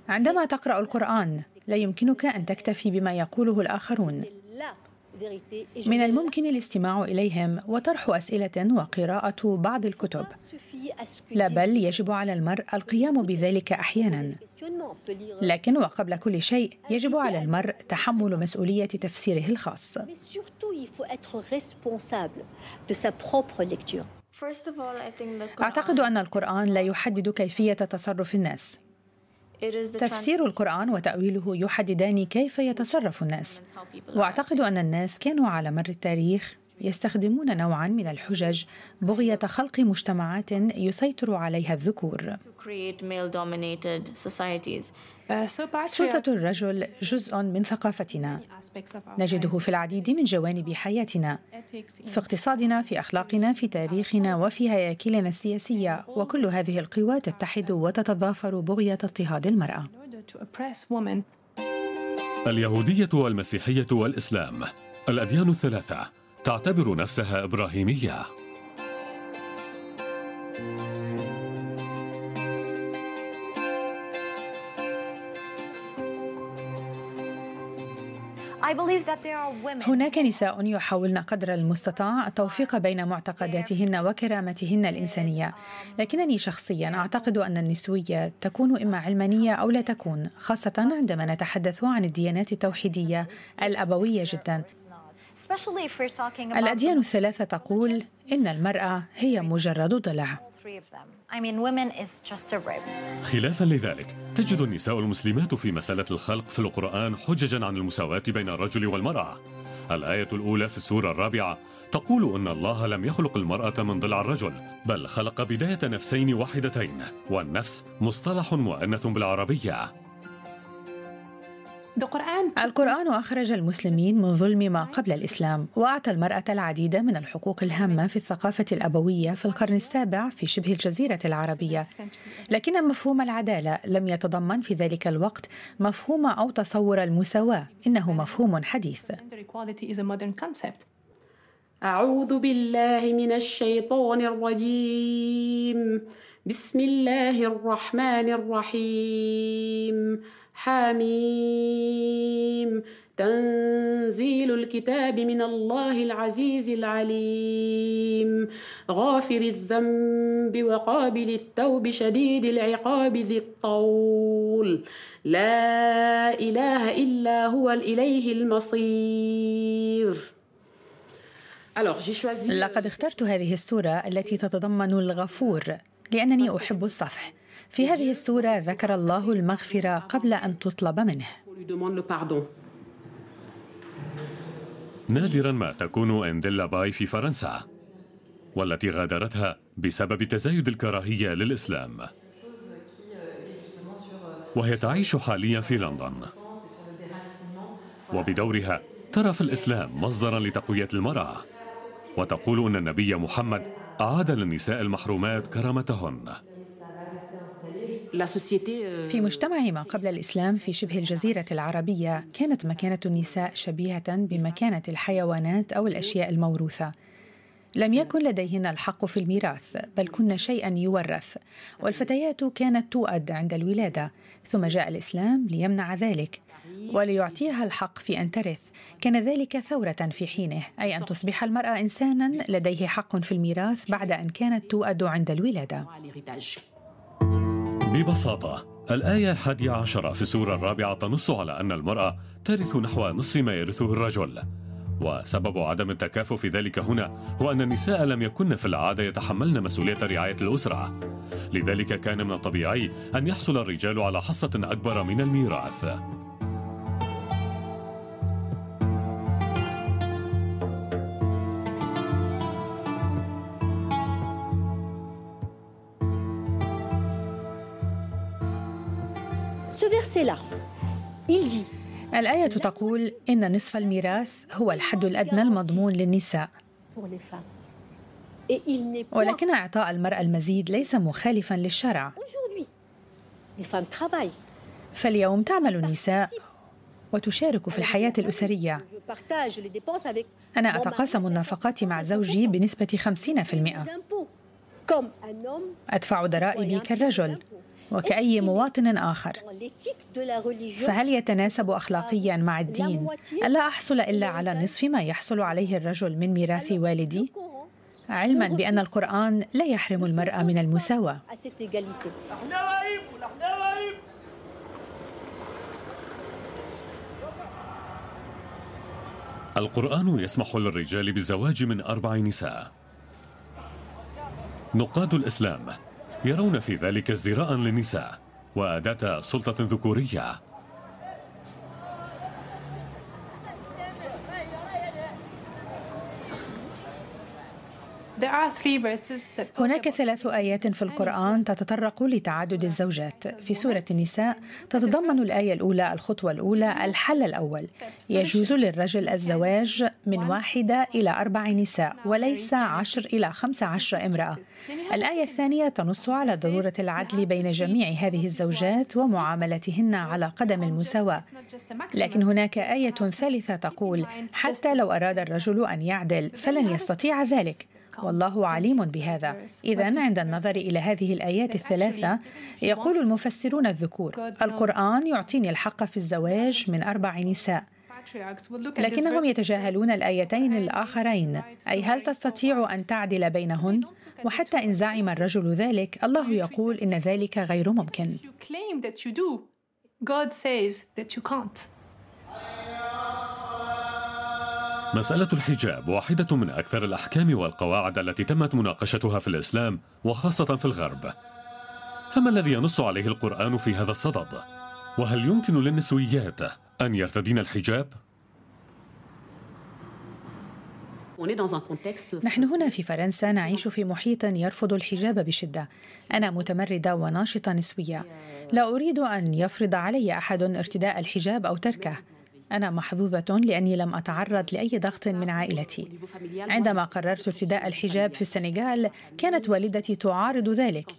عندما تقرأ القرآن لا يمكنك أن تكتفي بما يقوله الآخرون. من الممكن الاستماع إليهم وطرح أسئلة وقراءة بعض الكتب. لا بل يجب على المرء القيام بذلك أحيانا. لكن وقبل كل شيء يجب على المرء تحمل مسؤولية تفسيره الخاص. أعتقد أن القرآن لا يحدد كيفية تصرف الناس. تفسير القرآن وتأويله يحددان كيف يتصرف الناس. وأعتقد أن الناس كانوا على مر التاريخ يستخدمون نوعا من الحجج بغية خلق مجتمعات يسيطر عليها الذكور. سلطة الرجل جزء من ثقافتنا. نجده في العديد من جوانب حياتنا. في اقتصادنا في أخلاقنا في تاريخنا وفي هياكلنا السياسية. وكل هذه القوى تتحد وتتضافر بغية اضطهاد المرأة. اليهودية والمسيحية والإسلام. الأديان الثلاثة. تعتبر نفسها إبراهيمية. هناك نساء يحاولن قدر المستطاع التوفيق بين معتقداتهن وكرامتهن الإنسانية. لكنني شخصيا أعتقد أن النسوية تكون إما علمانية أو لا تكون خاصة عندما نتحدث عن الديانات التوحيدية الأبوية جدا. الأديان الثلاثة تقول إن المرأة هي مجرد ضلع خلافا لذلك تجد النساء المسلمات في مسألة الخلق في القرآن حججا عن المساواة بين الرجل والمرأة. الآية الأولى في السورة الرابعة تقول أن الله لم يخلق المرأة من ضلع الرجل بل خلق بداية نفسين واحدتين والنفس مصطلح مؤنث بالعربية. القرآن أخرج المسلمين من ظلم ما قبل الإسلام وأعطى المرأة العديد من الحقوق الهامة في الثقافة الأبوية في القرن السابع في شبه الجزيرة العربية. لكن مفهوم العدالة لم يتضمن في ذلك الوقت مفهوم أو تصور المساواة إنه مفهوم حديث. أعوذ بالله من الشيطان الرجيم. بسم الله الرحمن الرحيم. حميم. تنزيل الكتاب من الله العزيز العليم. غافر الذنب وقابل التوب شديد العقاب ذي الطول. لا إله إلا هو إليه المصير. لقد اخترت هذه السورة التي تتضمن الغفور لأنني أحب الصفح. في هذه السورة ذكر الله المغفرة قبل أن تطلب منه. نادرا ما تكون إنديلا باي في فرنسا والتي غادرتها بسبب تزايد الكراهية للإسلام. وهي تعيش حاليا في لندن. وبدورها ترى في الإسلام مصدرا لتقوية المرأة. وتقول أن النبي محمد أعاد للنساء المحرومات كرامتهن. في مجتمع ما قبل الإسلام في شبه الجزيرة العربية كانت مكانة النساء شبيهة بمكانة الحيوانات أو الأشياء الموروثة. لم يكن لديهن الحق في الميراث بل كن شيئا يورث. والفتيات كانت تؤد عند الولادة. ثم جاء الإسلام ليمنع ذلك وليعطيها الحق في أن ترث. كان ذلك ثورة في حينه أي أن تصبح المرأة انسانا لديه حق في الميراث بعد أن كانت تؤد عند الولادة. ببساطة الآية الحادية عشرة في السورة الرابعة تنص على أن المرأة ترث نحو نصف ما يرثه الرجل. وسبب عدم التكافؤ في ذلك هنا هو أن النساء لم يكن في العادة يتحملن مسؤولية رعاية الأسرة. لذلك كان من الطبيعي أن يحصل الرجال على حصة أكبر من الميراث. الآية تقول إن نصف الميراث هو الحد الأدنى المضمون للنساء. ولكن إعطاء المرأة المزيد ليس مخالفا للشرع. فاليوم تعمل النساء وتشارك في الحياة الأسرية. أنا أتقاسم النفقات مع زوجي بنسبة 50% أدفع ضرائبي كالرجل. وكأي مواطن آخر. فهل يتناسب أخلاقيا مع الدين؟ ألا أحصل إلا على نصف ما يحصل عليه الرجل من ميراث والدي؟ علما بأن القرآن لا يحرم المرأة من المساواة. القرآن يسمح للرجال بالزواج من أربع نساء. نقاد الإسلام. يرون في ذلك ازدراء للنساء وأداة سلطة ذكورية. هناك ثلاث آيات في القرآن تتطرق لتعدد الزوجات. في سورة النساء تتضمن الآية الأولى الخطوة الأولى الحل الأول. يجوز للرجل الزواج من واحدة إلى أربع نساء وليس عشر إلى خمس عشر امرأة. الآية الثانية تنص على ضرورة العدل بين جميع هذه الزوجات ومعاملتهن على قدم المساواة. لكن هناك آية ثالثة تقول حتى لو أراد الرجل أن يعدل فلن يستطيع ذلك. والله عليم بهذا. اذا عند النظر إلى هذه الآيات الثلاثة يقول المفسرون الذكور القرآن يعطيني الحق في الزواج من أربع نساء. لكنهم يتجاهلون الآيتين الآخرين. أي هل تستطيع أن تعدل بينهن؟ وحتى إن زعم الرجل ذلك الله يقول إن ذلك غير ممكن. God says that you can't. مسألة الحجاب واحدة من أكثر الأحكام والقواعد التي تمت مناقشتها في الإسلام وخاصة في الغرب. فما الذي ينص عليه القرآن في هذا الصدد؟ وهل يمكن للنسويات أن يرتدين الحجاب؟ نحن هنا في فرنسا نعيش في محيط يرفض الحجاب بشدة أنا متمردة وناشطة نسوية لا أريد أن يفرض علي أحد ارتداء الحجاب أو تركه أنا محظوظة لأني لم أتعرض لأي ضغط من عائلتي. عندما قررت ارتداء الحجاب في السنغال كانت والدتي تعارض ذلك،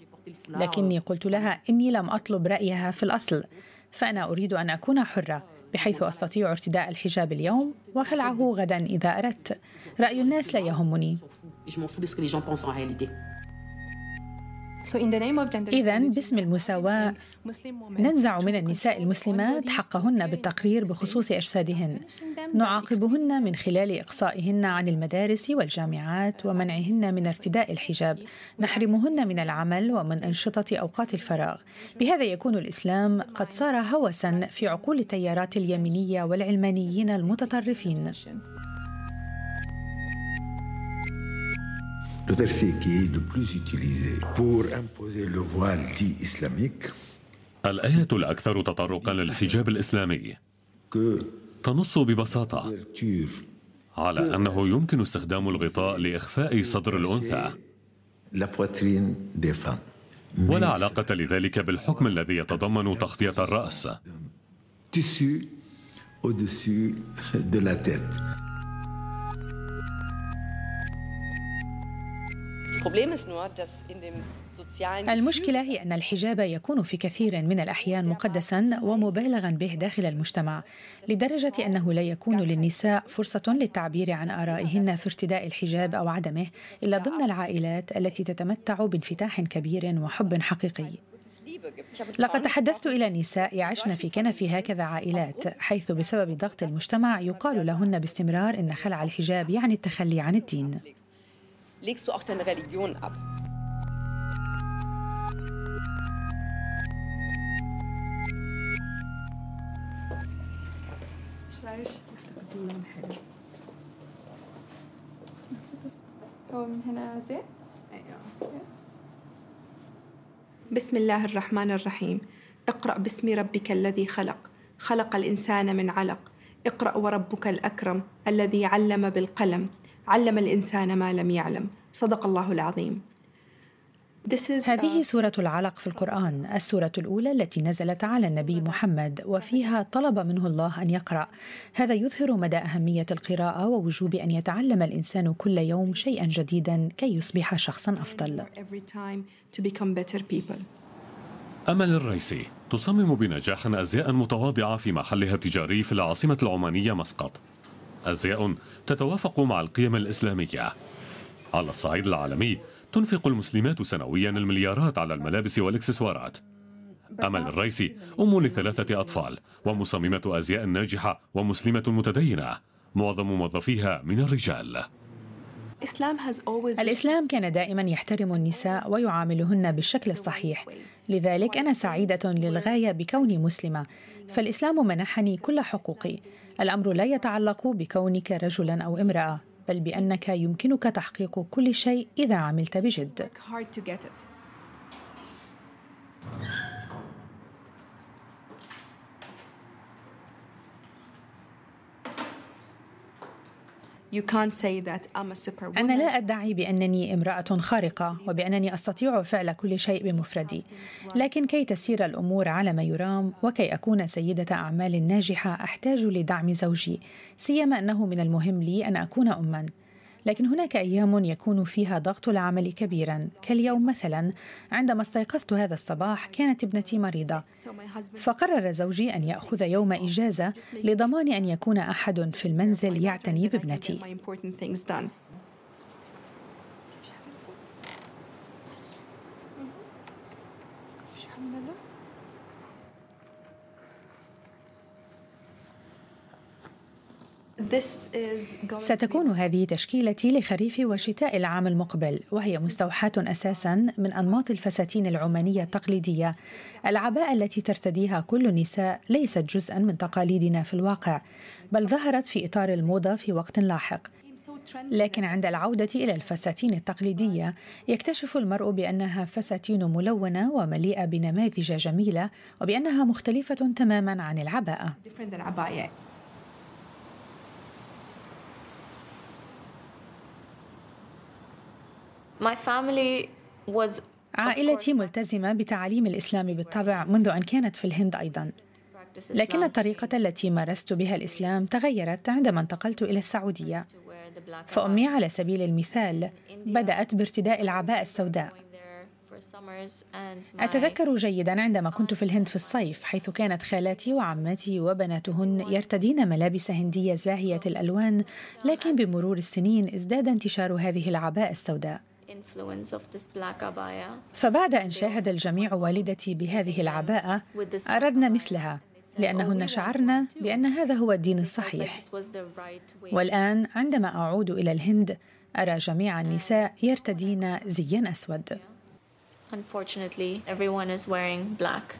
لكني قلت لها إني لم أطلب رأيها في الأصل، فأنا أريد أن أكون حرة. بحيث أستطيع ارتداء الحجاب اليوم وخلعه غدا إذا أردت رأي الناس لا يهمني إذا باسم المساواة ننزع من النساء المسلمات حقهن بالتقرير بخصوص أجسادهن نعاقبهن من خلال إقصائهن عن المدارس والجامعات ومنعهن من ارتداء الحجاب. نحرمهن من العمل ومن أنشطة أوقات الفراغ. بهذا يكون الإسلام قد صار هوسا في عقول التيارات اليمينية والعلمانيين المتطرفين. Le verset qui est le plus utilisé pour imposer le voile dit islamique. الآية الأكثر تطرقا للحجاب الإسلامي. تنص ببساطة على أنه يمكن استخدام الغطاء لإخفاء صدر الأنثى. ولا علاقة لذلك بالحكم الذي يتضمن تغطية الرأس. المشكلة هي أن الحجاب يكون في كثير من الأحيان مقدسا ومبالغا به داخل المجتمع لدرجة أنه لا يكون للنساء فرصة للتعبير عن آرائهن في ارتداء الحجاب أو عدمه إلا ضمن العائلات التي تتمتع بانفتاح كبير وحب حقيقي. لقد تحدثت إلى نساء يعشن في كنف هكذا عائلات حيث بسبب ضغط المجتمع يقال لهن باستمرار إن خلع الحجاب يعني التخلي عن الدين. Legst du auch deine Religion ab. هو من هنا زين؟ بسم الله الرحمن الرحيم اقرأ باسم ربك الذي خلق خلق الإنسان من علق اقرأ وربك الأكرم الذي علم بالقلم علم الإنسان ما لم يعلم. صدق الله العظيم. هذه سورة العلق في القرآن السورة الأولى التي نزلت على النبي محمد وفيها طلب منه الله أن يقرأ. هذا يظهر مدى أهمية القراءة ووجوب أن يتعلم الإنسان كل يوم شيئا جديدا كي يصبح شخصا أفضل. أمل الريسي تصمم بنجاح أزياء متواضعة في محلها التجاري في العاصمة العمانية مسقط. أزياء تتوافق مع القيم الإسلامية. على الصعيد العالمي تنفق المسلمات سنويا المليارات على الملابس والإكسسوارات. أمل الريسي أم لثلاثة أطفال ومصممة أزياء ناجحة ومسلمة متدينة معظم موظفيها من الرجال. الإسلام كان دائما يحترم النساء ويعاملهن بالشكل الصحيح. لذلك أنا سعيدة للغاية بكوني مسلمة. فالإسلام منحني كل حقوقي. الأمر لا يتعلق بكونك رجلا أو امرأة بل بأنك يمكنك تحقيق كل شيء إذا عملت بجد. أنا لا أدعي بأنني امرأة خارقة وبأنني أستطيع فعل كل شيء بمفردي. لكن كي تسير الأمور على ما يرام وكي أكون سيدة أعمال ناجحة أحتاج لدعم زوجي. سيما أنه من المهم لي أن أكون أماً. لكن هناك أيام يكون فيها ضغط العمل كبيرا. كاليوم مثلا عندما استيقظت هذا الصباح كانت ابنتي مريضة. فقرر زوجي أن يأخذ يوم إجازة لضمان أن يكون أحد في المنزل يعتني بابنتي. ستكون هذه تشكيلتي لخريف وشتاء العام المقبل وهي مستوحاة أساسا من أنماط الفساتين العمانية التقليدية. العباءة التي ترتديها كل النساء ليست جزءا من تقاليدنا في الواقع بل ظهرت في إطار الموضة في وقت لاحق. لكن عند العودة إلى الفساتين التقليدية يكتشف المرء بأنها فساتين ملونة ومليئة بنماذج جميلة وبأنها مختلفة تماما عن العباءة. عائلتي ملتزمة بتعاليم الإسلام بالطبع منذ أن كانت في الهند أيضا. لكن الطريقة التي مارست بها الإسلام تغيرت عندما انتقلت إلى السعودية. فأمي على سبيل المثال بدأت بارتداء العباءة السوداء. أتذكر جيدا عندما كنت في الهند في الصيف حيث كانت خالاتي وعماتي وبناتهن يرتدين ملابس هندية زاهية الألوان لكن بمرور السنين ازداد انتشار هذه العباءة السوداء. فبعد أن شاهد الجميع والدتي بهذه العباءة أردنا مثلها لأنهن شعرن بأن هذا هو الدين الصحيح. والآن عندما أعود إلى الهند أرى جميع النساء يرتدين زيا أسود. Unfortunately, everyone is wearing black.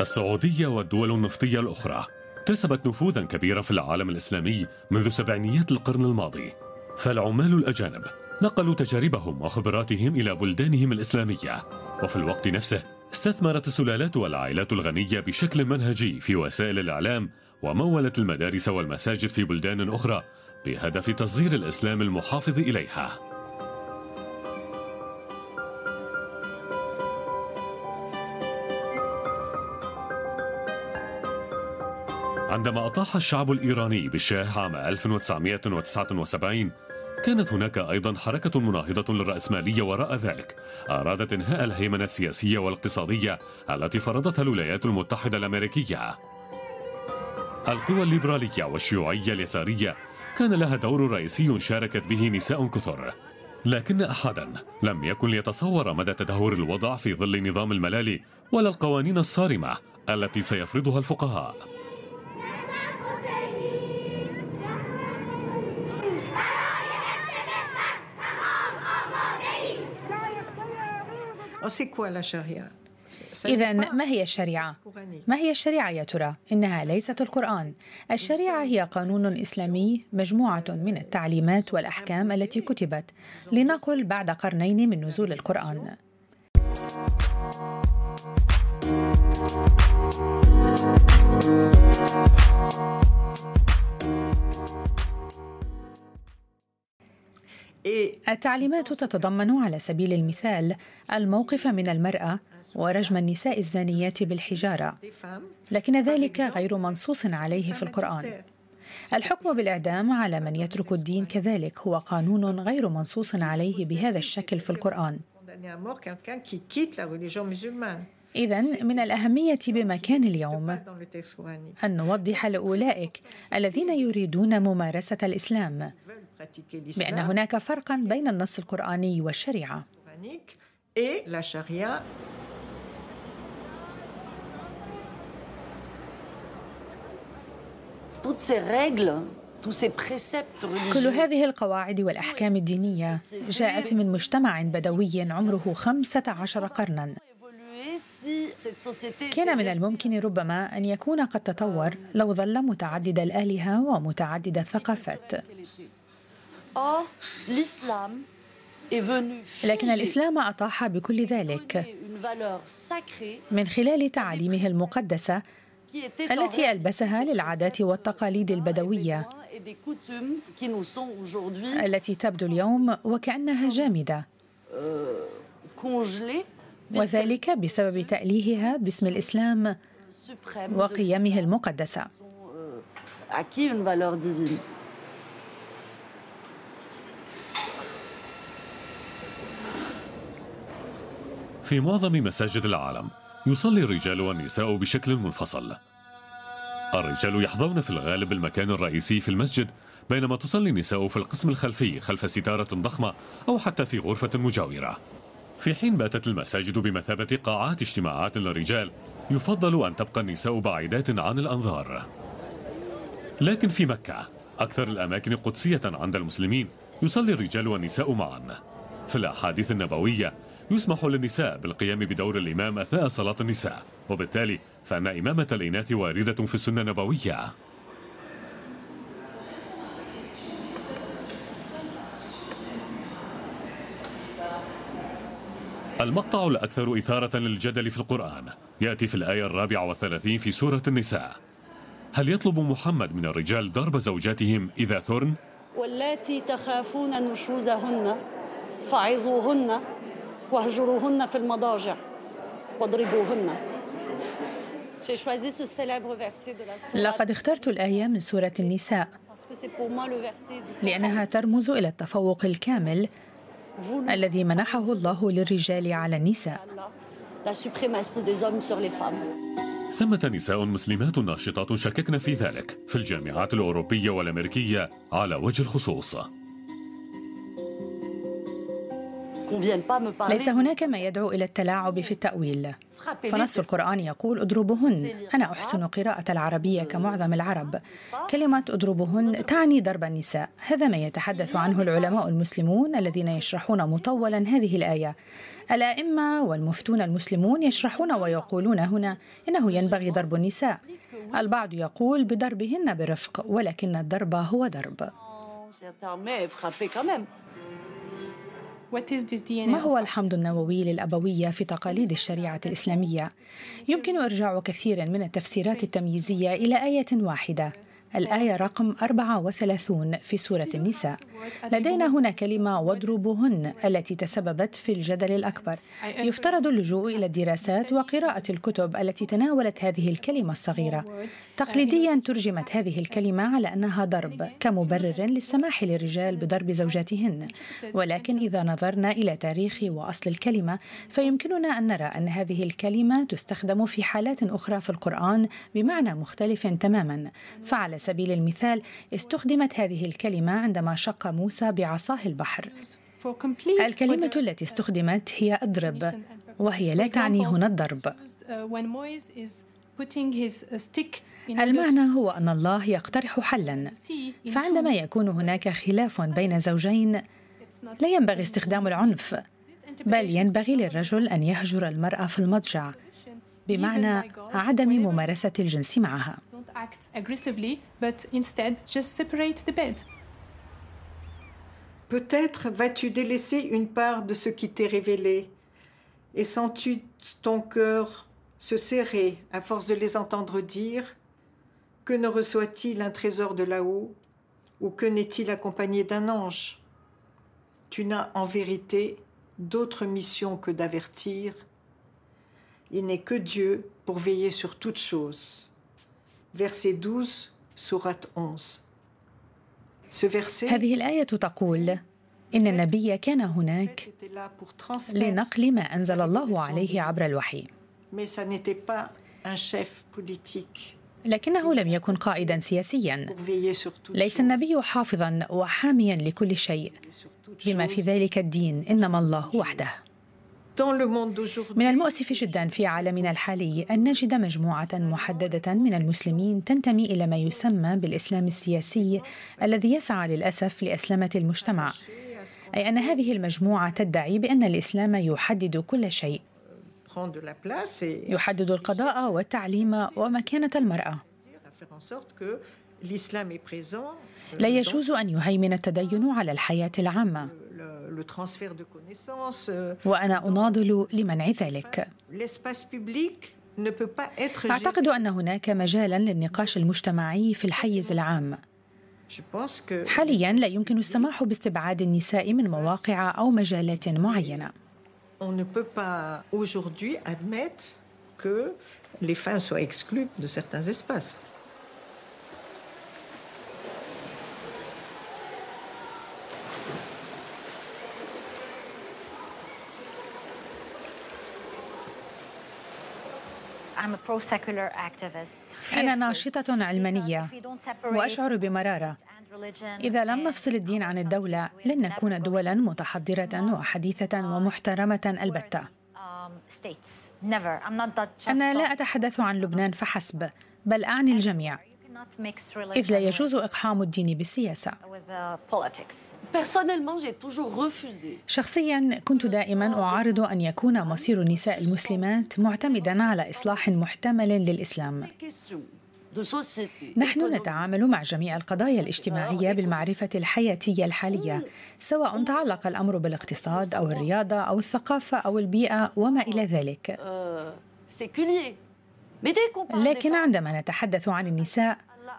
السعودية والدول النفطية الأخرى كسبت نفوذا كبيرا في العالم الإسلامي منذ سبعينيات القرن الماضي. فالعمال الأجانب نقلوا تجاربهم وخبراتهم إلى بلدانهم الإسلامية. وفي الوقت نفسه استثمرت السلالات والعائلات الغنية بشكل منهجي في وسائل الإعلام ومولت المدارس والمساجد في بلدان أخرى بهدف تصدير الإسلام المحافظ إليها. عندما أطاح الشعب الإيراني بالشاه عام 1979 كانت هناك أيضا حركة مناهضة للرأسمالية وراء ذلك أرادت إنهاء الهيمنة السياسية والاقتصادية التي فرضتها الولايات المتحدة الأمريكية. القوى الليبرالية والشيوعية اليسارية كان لها دور رئيسي شاركت به نساء كثر لكن أحدا لم يكن ليتصور مدى تدهور الوضع في ظل نظام الملالي ولا القوانين الصارمة التي سيفرضها الفقهاء. إذا ما هي الشريعة؟ ما هي الشريعة يا ترى؟ إنها ليست القرآن. الشريعة هي قانون إسلامي مجموعة من التعليمات والأحكام التي كتبت لنقل بعد قرنين من نزول القرآن. thank you التعليمات تتضمن على سبيل المثال الموقف من المرأة ورجم النساء الزانيات بالحجارة لكن ذلك غير منصوص عليه في القرآن. الحكم بالإعدام على من يترك الدين كذلك هو قانون غير منصوص عليه بهذا الشكل في القرآن. إذا من الأهمية بمكان اليوم أن نوضح لأولئك الذين يريدون ممارسة الإسلام. بأن هناك فرقا بين النص القرآني والشريعة. كل هذه القواعد والأحكام الدينية جاءت من مجتمع بدوي عمره خمسة عشر قرناً. كان من الممكن ربما أن يكون قد تطور لو ظل متعدد الآلهة ومتعدد الثقافات. لكن الإسلام أطاح بكل ذلك من خلال تعاليمه المقدسة التي ألبسها للعادات والتقاليد البدوية. التي تبدو اليوم وكأنها جامدة. وذلك بسبب تأليهها باسم الإسلام وقيمه المقدسة. في معظم مساجد العالم يصلي الرجال والنساء بشكل منفصل. الرجال يحظون في الغالب المكان الرئيسي في المسجد بينما تصلي النساء في القسم الخلفي خلف ستارة ضخمة أو حتى في غرفة مجاورة. في حين باتت المساجد بمثابة قاعات اجتماعات للرجال يفضل أن تبقى النساء بعيدات عن الأنظار. لكن في مكة أكثر الأماكن قدسية عند المسلمين يصلي الرجال والنساء معا. في الأحاديث النبوية يسمح للنساء بالقيام بدور الإمام أثناء صلاة النساء وبالتالي فأن إمامة الإناث واردة في السنة النبوية. المقطع الأكثر إثارة للجدل في القرآن يأتي في الآية الرابعة والثلاثين في سورة النساء. هل يطلب محمد من الرجال ضرب زوجاتهم إذا ثرن؟ واللاتي تخافون نشوزهن فعظوهن. واهجروهن في المضاجع. واضربوهن. لقد اخترت الآية من سورة النساء. لأنها ترمز إلى التفوق الكامل الذي منحه الله للرجال على النساء. ثمة نساء مسلمات ناشطات شككن في ذلك في الجامعات الأوروبية والأمريكية على وجه الخصوص. ليس هناك ما يدعو إلى التلاعب في التأويل. فنص القرآن يقول اضربهن. أنا أحسن قراءة العربية كمعظم العرب. كلمة اضربهن تعني ضرب النساء. هذا ما يتحدث عنه العلماء المسلمون الذين يشرحون مطولا هذه الآية. الأئمة والمفتون المسلمون يشرحون ويقولون هنا إنه ينبغي ضرب النساء. البعض يقول بضربهن برفق ولكن الضرب هو ضرب. ما هو الحمض النووي للأبوية في تقاليد الشريعة الإسلامية؟ يمكن إرجاع كثير من التفسيرات التمييزية إلى آية واحدة الآية رقم 34 في سورة النساء. لدينا هنا كلمة واضربوهن التي تسببت في الجدل الأكبر. يفترض اللجوء إلى الدراسات وقراءة الكتب التي تناولت هذه الكلمة الصغيرة. تقليديا ترجمت هذه الكلمة على أنها ضرب كمبرر للسماح للرجال بضرب زوجاتهن. ولكن إذا نظرنا إلى تاريخ وأصل الكلمة فيمكننا أن نرى أن هذه الكلمة تستخدم في حالات أخرى في القرآن بمعنى مختلف تماما. فعلى سبيل المثال استخدمت هذه الكلمة عندما شق موسى بعصاه البحر. الكلمة التي استخدمت هي اضرب وهي لا تعني هنا الضرب. المعنى هو أن الله يقترح حلا. فعندما يكون هناك خلاف بين زوجين لا ينبغي استخدام العنف بل ينبغي للرجل أن يهجر المرأة في المضجع بمعنى عدم ممارسة الجنس معها. Act aggressively, but instead just separate the bed. Peut-être vas-tu délaisser une part de ce qui t'est révélé, et sens-tu ton cœur se serrer à force de les entendre dire Que ne reçoit-il un trésor de là-haut, ou que n'est-il accompagné d'un ange? Tu n'as en vérité d'autre mission que d'avertir. Il n'est que Dieu pour veiller sur toutes choses. Verset 12, sourate 11. Ce verset هذه الآية تقول إن النبي كان هناك لنقل ما أنزل الله عليه عبر الوحي لكنه لم يكن قائدا سياسيا ليس. النبي حافظا وحاميا لكل شيء بما. في ذلك الدين إنما الله وحده من المؤسف جدا في عالمنا الحالي أن نجد مجموعة محددة من المسلمين تنتمي إلى ما يسمى بالإسلام السياسي الذي يسعى للأسف لأسلمة المجتمع. أي أن هذه المجموعة تدعي بأن الإسلام يحدد كل شيء. يحدد القضاء والتعليم ومكانة المرأة. euh, لا يجوز أن يهيمن التدين على الحياة العامة. وأنا أناضل لمنع ذلك. أعتقد أن هناك مجالا للنقاش المجتمعي في الحيز العام. حاليا لا يمكن السماح باستبعاد النساء من مواقع أو مجالات معينة. أنا. ناشطة علمانية. وأشعر بمرارة. إذا لم نفصل الدين عن الدولة لن نكون دولا متحضرة وحديثة ومحترمة البتة. um, أنا لا أتحدث عن لبنان فحسب بل أعني الجميع. إذ لا يجوز إقحام الدين بالسياسة. شخصيا كنت دائما أعارض أن يكون مصير النساء المسلمات معتمدا على إصلاح محتمل للإسلام. نحن. نتعامل مع جميع القضايا الاجتماعية بالمعرفة الحياتية الحالية سواء تعلق الأمر بالاقتصاد أو الرياضة أو الثقافة أو البيئة وما إلى ذلك. Euh, لكن عندما نتحدث عن النساء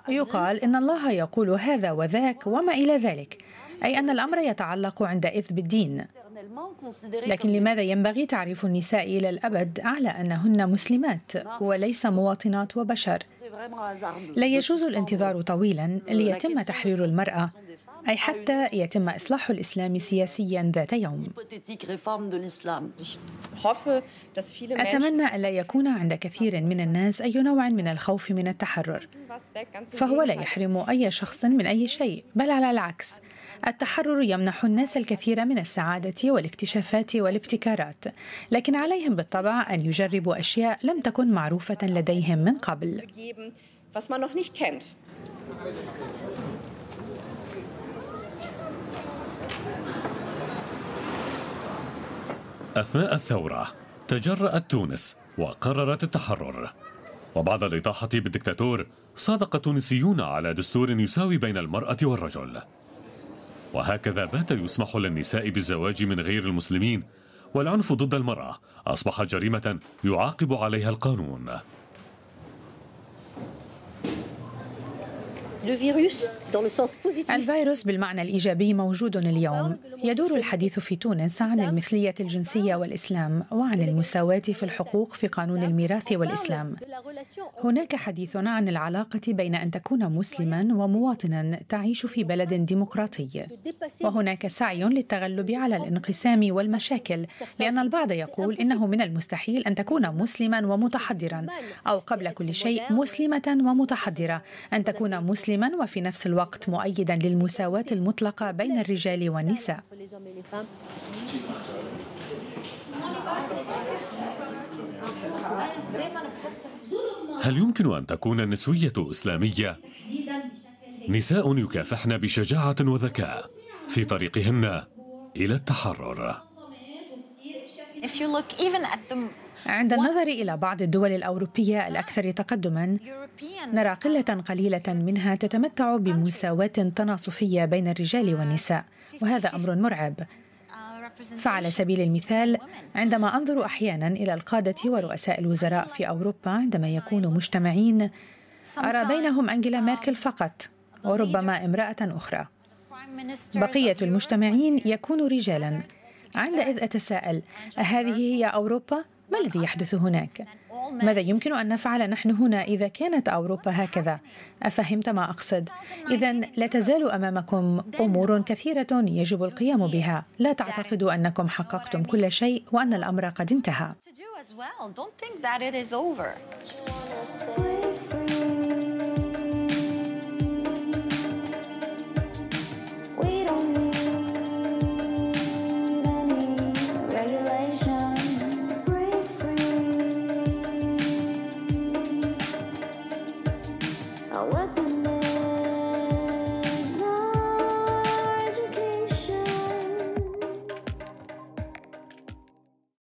يقال إن الله يقول هذا وذاك وما إلى ذلك أي أن الأمر يتعلق عندئذ بالدين لكن لماذا ينبغي تعريف النساء إلى الأبد على أنهن مسلمات وليس مواطنات وبشر. لا يجوز الانتظار طويلا ليتم تحرير المرأة أي حتى يتم إصلاح الإسلام سياسيا ذات يوم. أتمنى ألا يكون عند كثير من الناس أي نوع من الخوف من التحرر. فهو لا يحرم أي شخص من أي شيء بل على العكس. التحرر يمنح الناس الكثير من السعادة والاكتشافات والابتكارات لكن عليهم بالطبع أن يجربوا أشياء لم تكن معروفة لديهم من قبل. أثناء الثورة تجرأت تونس وقررت التحرر. وبعد الإطاحة بالدكتاتور صادق التونسيون على دستور يساوي بين المرأة والرجل. وهكذا بات يسمح للنساء بالزواج من غير المسلمين والعنف ضد المرأة أصبح جريمة يعاقب عليها القانون. الفيروس بالمعنى الإيجابي موجود اليوم. يدور الحديث في تونس عن المثلية الجنسية والإسلام وعن المساواة في الحقوق في قانون الميراث والإسلام. هناك حديث عن العلاقة بين أن تكون مسلما ومواطنا تعيش في بلد ديمقراطي. وهناك سعي للتغلب على الانقسام والمشاكل لأن البعض يقول إنه من المستحيل أن تكون مسلما ومتحضرا أو قبل كل شيء مسلمة ومتحضرة أن تكون مسلما وفي نفس الوقت مؤيدا للمساواة المطلقة بين الرجال والنساء. هل يمكن أن تكون النسوية إسلامية؟ نساء يكافحن بشجاعة وذكاء في طريقهن إلى التحرر عند النظر إلى بعض الدول الأوروبية الأكثر تقدما نرى قلة قليلة منها تتمتع بمساواة تناصفية بين الرجال والنساء وهذا أمر مرعب فعلى سبيل المثال عندما أنظر أحيانا إلى القادة ورؤساء الوزراء في أوروبا عندما يكونوا مجتمعين أرى بينهم أنجيلا ميركل فقط وربما امرأة أخرى بقية المجتمعين يكون رجالا عندئذ أتساءل أهذه هي أوروبا؟ ما الذي يحدث هناك؟ ماذا يمكن أن نفعل نحن هنا إذا كانت أوروبا هكذا؟ أفهمت ما أقصد. اذا لا تزال أمامكم أمور كثيرة يجب القيام بها. لا تعتقدوا أنكم حققتم كل شيء وأن الأمر قد انتهى.